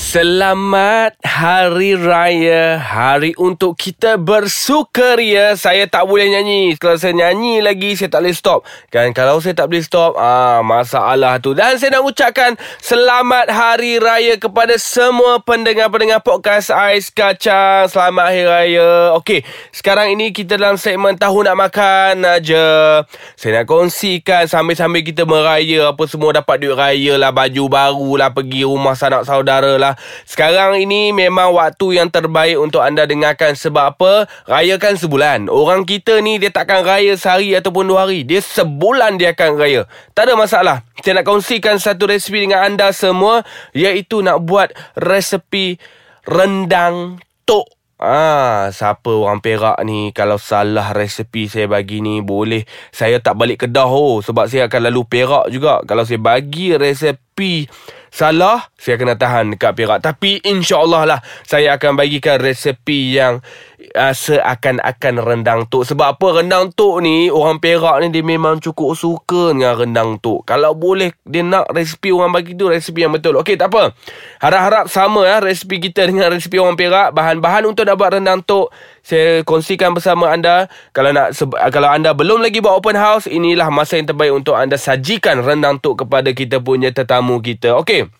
Selamat Hari Raya. Hari untuk kita bersukaria Saya tak boleh nyanyi. Kalau saya nyanyi lagi Saya tak boleh stop. Kan kalau saya tak boleh stop ah Masalah tu. Dan saya nak ucapkan Selamat Hari Raya Kepada semua pendengar-pendengar Podcast Ais Kacang. Selamat Hari Raya. Okey Sekarang ini kita dalam segmen Tahu nak makan aja. Saya nak kongsikan Sambil-sambil kita meraya Apa semua dapat duit raya lah Baju baru lah Pergi rumah sanak saudara lah sekarang ini memang waktu yang terbaik untuk anda dengarkan sebab apa? Rayakan sebulan. Orang kita ni dia takkan raya sehari ataupun dua hari. Dia sebulan dia akan raya. Tak ada masalah. Saya nak kongsikan satu resipi dengan anda semua iaitu nak buat resipi rendang tok Ah, siapa orang Perak ni kalau salah resepi saya bagi ni boleh saya tak balik Kedah oh sebab saya akan lalu Perak juga. Kalau saya bagi resepi salah, saya kena tahan dekat Perak. Tapi insya-Allah lah saya akan bagikan resepi yang uh, seakan-akan rendang tok. Sebab apa rendang tok ni orang Perak ni dia memang cukup suka dengan rendang tok. Kalau boleh dia nak resepi orang bagi tu resepi yang betul. Okey, tak apa. Harap-harap sama ya resepi kita dengan resepi orang Perak. Bahan-bahan untuk nak buat rendang tok saya kongsikan bersama anda. Kalau nak kalau anda belum lagi buat open house, inilah masa yang terbaik untuk anda sajikan rendang tok kepada kita punya tetamu kita. Okey.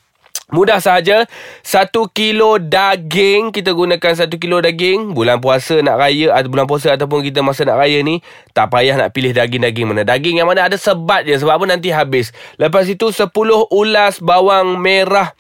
Mudah sahaja Satu kilo daging Kita gunakan satu kilo daging. Bulan puasa nak raya atau Bulan puasa ataupun kita masa nak raya ni Tak payah nak pilih daging-daging mana. Daging yang mana ada sebat je Sebab apa nanti habis. Lepas itu sepuluh ulas bawang merah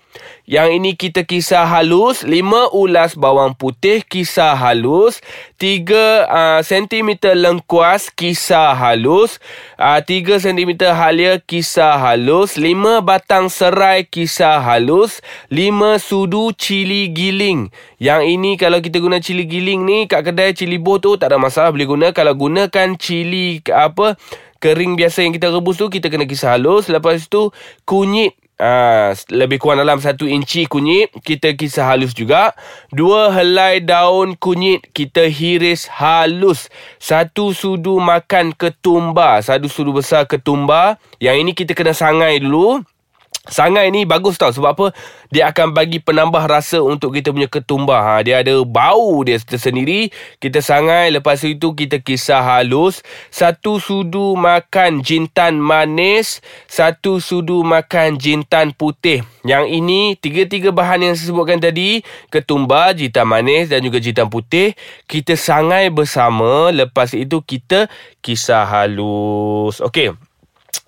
yang ini kita kisar halus 5 ulas bawang putih kisar halus. 3 uh, cm lengkuas kisar halus. Uh, 3 cm halia kisar halus. 5 batang serai kisar halus. 5 sudu cili giling. Yang ini kalau kita guna cili giling ni Kat kedai cili boh tu tak ada masalah. Boleh guna. Kalau gunakan cili apa kering biasa yang kita rebus tu kita kena kisar halus. Lepas tu kunyit Uh, lebih kurang dalam satu inci kunyit kita kisar halus juga. Dua helai daun kunyit kita hiris halus. Satu sudu makan ketumbar satu sudu besar ketumbar. Yang ini kita kena sangai dulu Sangai ni bagus tau Sebab apa? Dia akan bagi penambah rasa Untuk kita punya ketumbar ha, Dia ada bau dia tersendiri. Kita sangai Lepas itu kita kisar halus. Satu sudu makan jintan manis Satu sudu makan jintan putih. Yang ini Tiga-tiga bahan yang saya sebutkan tadi. Ketumbar, jintan manis dan juga jintan putih. Kita sangai bersama Lepas itu kita kisar halus. Okey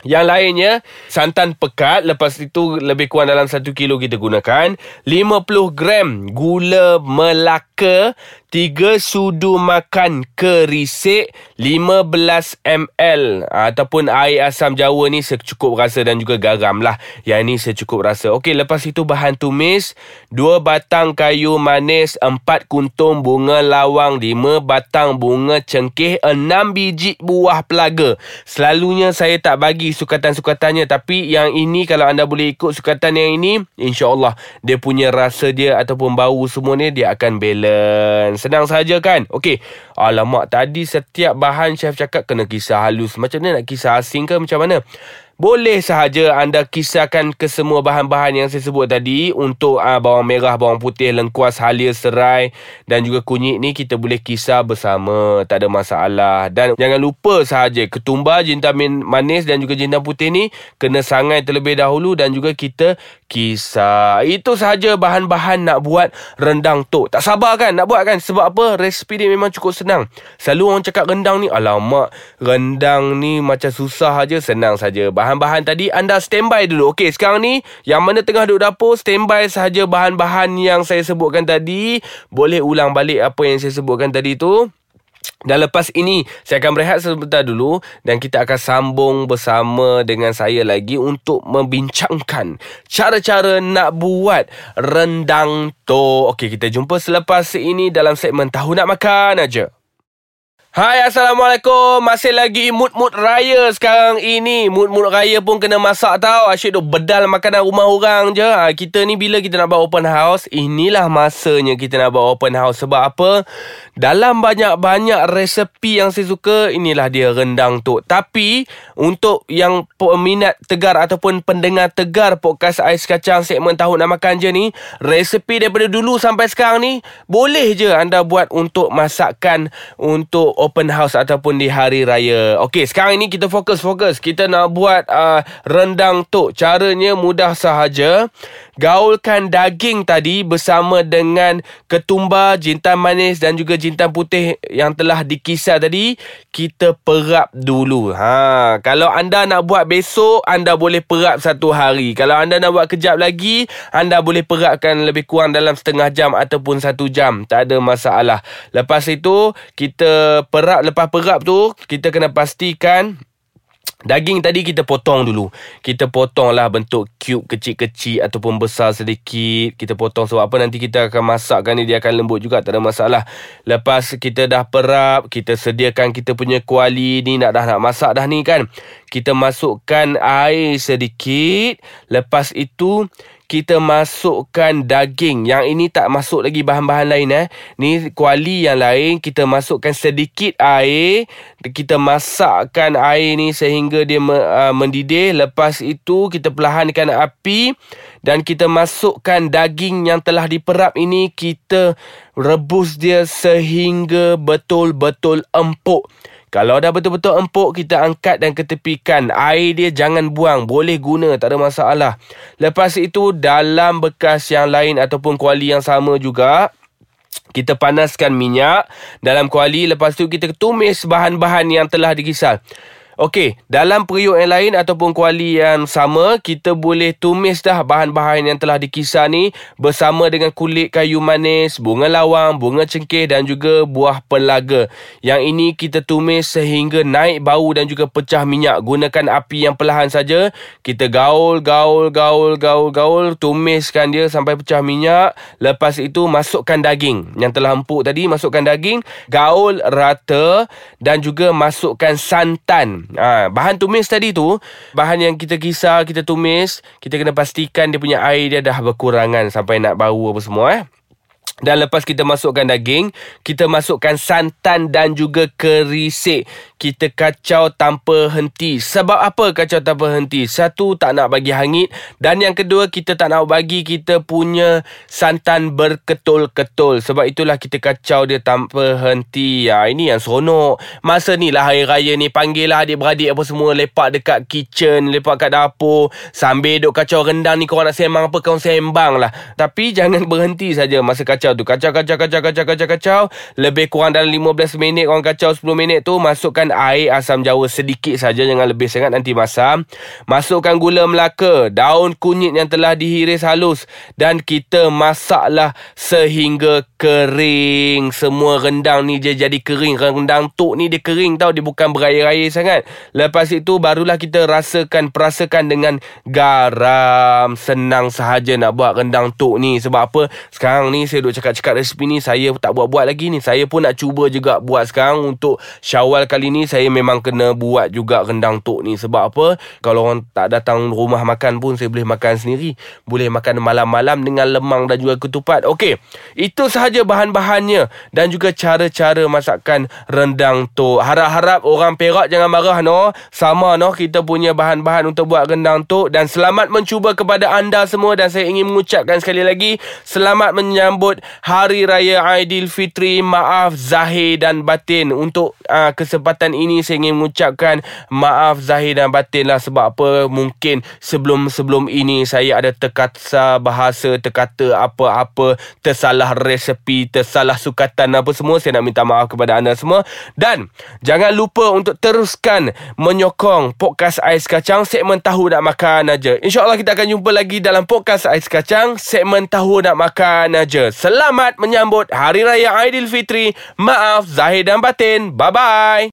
yang lainnya santan pekat lepas itu lebih kurang dalam 1 kilo kita gunakan. 50 gram gula melaka 3 sudu makan kerisik 15 ml ataupun air asam jawa ni secukup rasa dan juga garam lah. Yang ni secukup rasa. Okey lepas itu bahan tumis 2 batang kayu manis 4 kuntum bunga lawang 5 batang bunga cengkeh 6 biji buah pelaga. Selalunya saya tak bagi sukatan-sukatannya. Tapi yang ini kalau anda boleh ikut sukatan yang ini insyaallah dia punya rasa dia ataupun bau semua ni dia akan balance. Senang saja kan? Okey. Alamak tadi setiap bahan chef cakap kena kisah halus. Macam mana nak kisah asing ke? Macam mana boleh sahaja anda kisahkan ke semua bahan-bahan yang saya sebut tadi untuk uh, bawang merah, bawang putih, lengkuas, halia, serai dan juga kunyit ni kita boleh kisah bersama. Tak ada masalah. Dan jangan lupa sahaja ketumbar, jintan manis dan juga jintan putih ni kena sangai terlebih dahulu dan juga kita kisah. Itu sahaja bahan-bahan nak buat rendang tok. Tak sabar kan nak buat kan? Sebab apa? Resipi dia memang cukup senang. Selalu orang cakap rendang ni, alamak, rendang ni macam susah aja, senang saja. Bahan bahan-bahan tadi anda standby dulu. Okey, sekarang ni yang mana tengah duduk dapur standby sahaja bahan-bahan yang saya sebutkan tadi. Boleh ulang balik apa yang saya sebutkan tadi tu. Dan lepas ini saya akan berehat sebentar dulu dan kita akan sambung bersama dengan saya lagi untuk membincangkan cara-cara nak buat rendang to. Okey, kita jumpa selepas ini dalam segmen Tahu Nak Makan aja. Hai Assalamualaikum. Masih lagi mood-mood raya sekarang ini. Mood-mood raya pun kena masak tau. Asyik duk bedal makanan rumah orang je. Ha, Kita ni bila kita nak buat open house Inilah masanya kita nak buat open house. Sebab apa? Dalam banyak-banyak resepi yang saya suka Inilah dia rendang tu Tapi Untuk yang peminat tegar Ataupun pendengar tegar Podcast Ais Kacang segmen tahun nak makan je ni Resepi daripada dulu sampai sekarang ni Boleh je anda buat untuk masakan Untuk open house ataupun di hari raya. Okey, sekarang ini kita fokus-fokus. Kita nak buat uh, rendang tok. Caranya mudah sahaja. Gaulkan daging tadi bersama dengan ketumbar, jintan manis dan juga jintan putih yang telah dikisar tadi. Kita perap dulu. Ha, kalau anda nak buat besok, anda boleh perap satu hari. Kalau anda nak buat kejap lagi, anda boleh perapkan lebih kurang dalam setengah jam ataupun satu jam. Tak ada masalah. Lepas itu, kita perap lepas perap tu kita kena pastikan Daging tadi kita potong dulu. Kita potong lah bentuk cube kecil-kecil ataupun besar sedikit. Kita potong sebab apa nanti kita akan masakkan ni dia akan lembut juga tak ada masalah. Lepas kita dah perap, kita sediakan kita punya kuali ni nak dah nak masak dah ni kan. Kita masukkan air sedikit. Lepas itu kita masukkan daging. Yang ini tak masuk lagi bahan-bahan lain eh. Ni kuali yang lain kita masukkan sedikit air. Kita masakkan air ni sehingga dia uh, mendidih. Lepas itu kita perlahankan api dan kita masukkan daging yang telah diperap ini kita rebus dia sehingga betul-betul empuk. Kalau dah betul-betul empuk, kita angkat dan ketepikan. Air dia jangan buang. Boleh guna, tak ada masalah. Lepas itu, dalam bekas yang lain ataupun kuali yang sama juga, kita panaskan minyak dalam kuali. Lepas tu, kita tumis bahan-bahan yang telah dikisar. Okey, dalam periuk yang lain ataupun kuali yang sama, kita boleh tumis dah bahan-bahan yang telah dikisar ni bersama dengan kulit kayu manis, bunga lawang, bunga cengkeh dan juga buah pelaga. Yang ini kita tumis sehingga naik bau dan juga pecah minyak. Gunakan api yang perlahan saja. Kita gaul, gaul, gaul, gaul, gaul, tumiskan dia sampai pecah minyak. Lepas itu masukkan daging yang telah empuk tadi, masukkan daging, gaul rata dan juga masukkan santan ha, Bahan tumis tadi tu Bahan yang kita kisar Kita tumis Kita kena pastikan Dia punya air dia dah berkurangan Sampai nak bau apa semua eh dan lepas kita masukkan daging, kita masukkan santan dan juga kerisik. Kita kacau tanpa henti. Sebab apa kacau tanpa henti? Satu, tak nak bagi hangit. Dan yang kedua, kita tak nak bagi kita punya santan berketul-ketul. Sebab itulah kita kacau dia tanpa henti. Ya, ini yang seronok. Masa ni lah hari raya ni, panggil lah adik-beradik apa semua. Lepak dekat kitchen, lepak kat dapur. Sambil duk kacau rendang ni, korang nak sembang apa, korang sembang lah. Tapi jangan berhenti saja masa kacau kacau tu. Kacau kacau kacau kacau kacau kacau. Lebih kurang dalam 15 minit Orang kacau 10 minit tu Masukkan air asam jawa sedikit saja Jangan lebih sangat nanti masam. Masukkan gula melaka Daun kunyit yang telah dihiris halus. Dan kita masaklah Sehingga kering. Semua rendang ni dia jadi kering. Rendang tok ni dia kering tau Dia bukan berair-air sangat. Lepas itu barulah kita rasakan Perasakan dengan garam. Senang sahaja nak buat rendang tok ni. Sebab apa? Sekarang ni saya duk cakap-cakap resipi ni Saya tak buat-buat lagi ni. Saya pun nak cuba juga buat sekarang. Untuk syawal kali ni Saya memang kena buat juga rendang tok ni. Sebab apa? Kalau orang tak datang rumah makan pun Saya boleh makan sendiri. Boleh makan malam-malam Dengan lemang dan juga ketupat. Okey Itu sahaja bahan-bahannya. Dan juga cara-cara masakan rendang tok. Harap-harap orang perak jangan marah no. Sama no Kita punya bahan-bahan untuk buat rendang tok. Dan selamat mencuba kepada anda semua. Dan saya ingin mengucapkan sekali lagi Selamat menyambut Hari Raya Aidilfitri Maaf Zahir dan Batin. Untuk uh, kesempatan ini Saya ingin mengucapkan Maaf Zahir dan Batin lah. Sebab apa? Mungkin sebelum-sebelum ini Saya ada terkata bahasa Terkata apa-apa Tersalah resepi Tersalah sukatan Apa semua Saya nak minta maaf kepada anda semua. Dan Jangan lupa untuk teruskan Menyokong Podcast Ais Kacang. Segmen Tahu Nak Makan aja. InsyaAllah kita akan jumpa lagi Dalam Podcast Ais Kacang. Segmen Tahu Nak Makan aja. Selamat menyambut Hari Raya Aidilfitri. Maaf Zahir dan Batin. Bye-bye.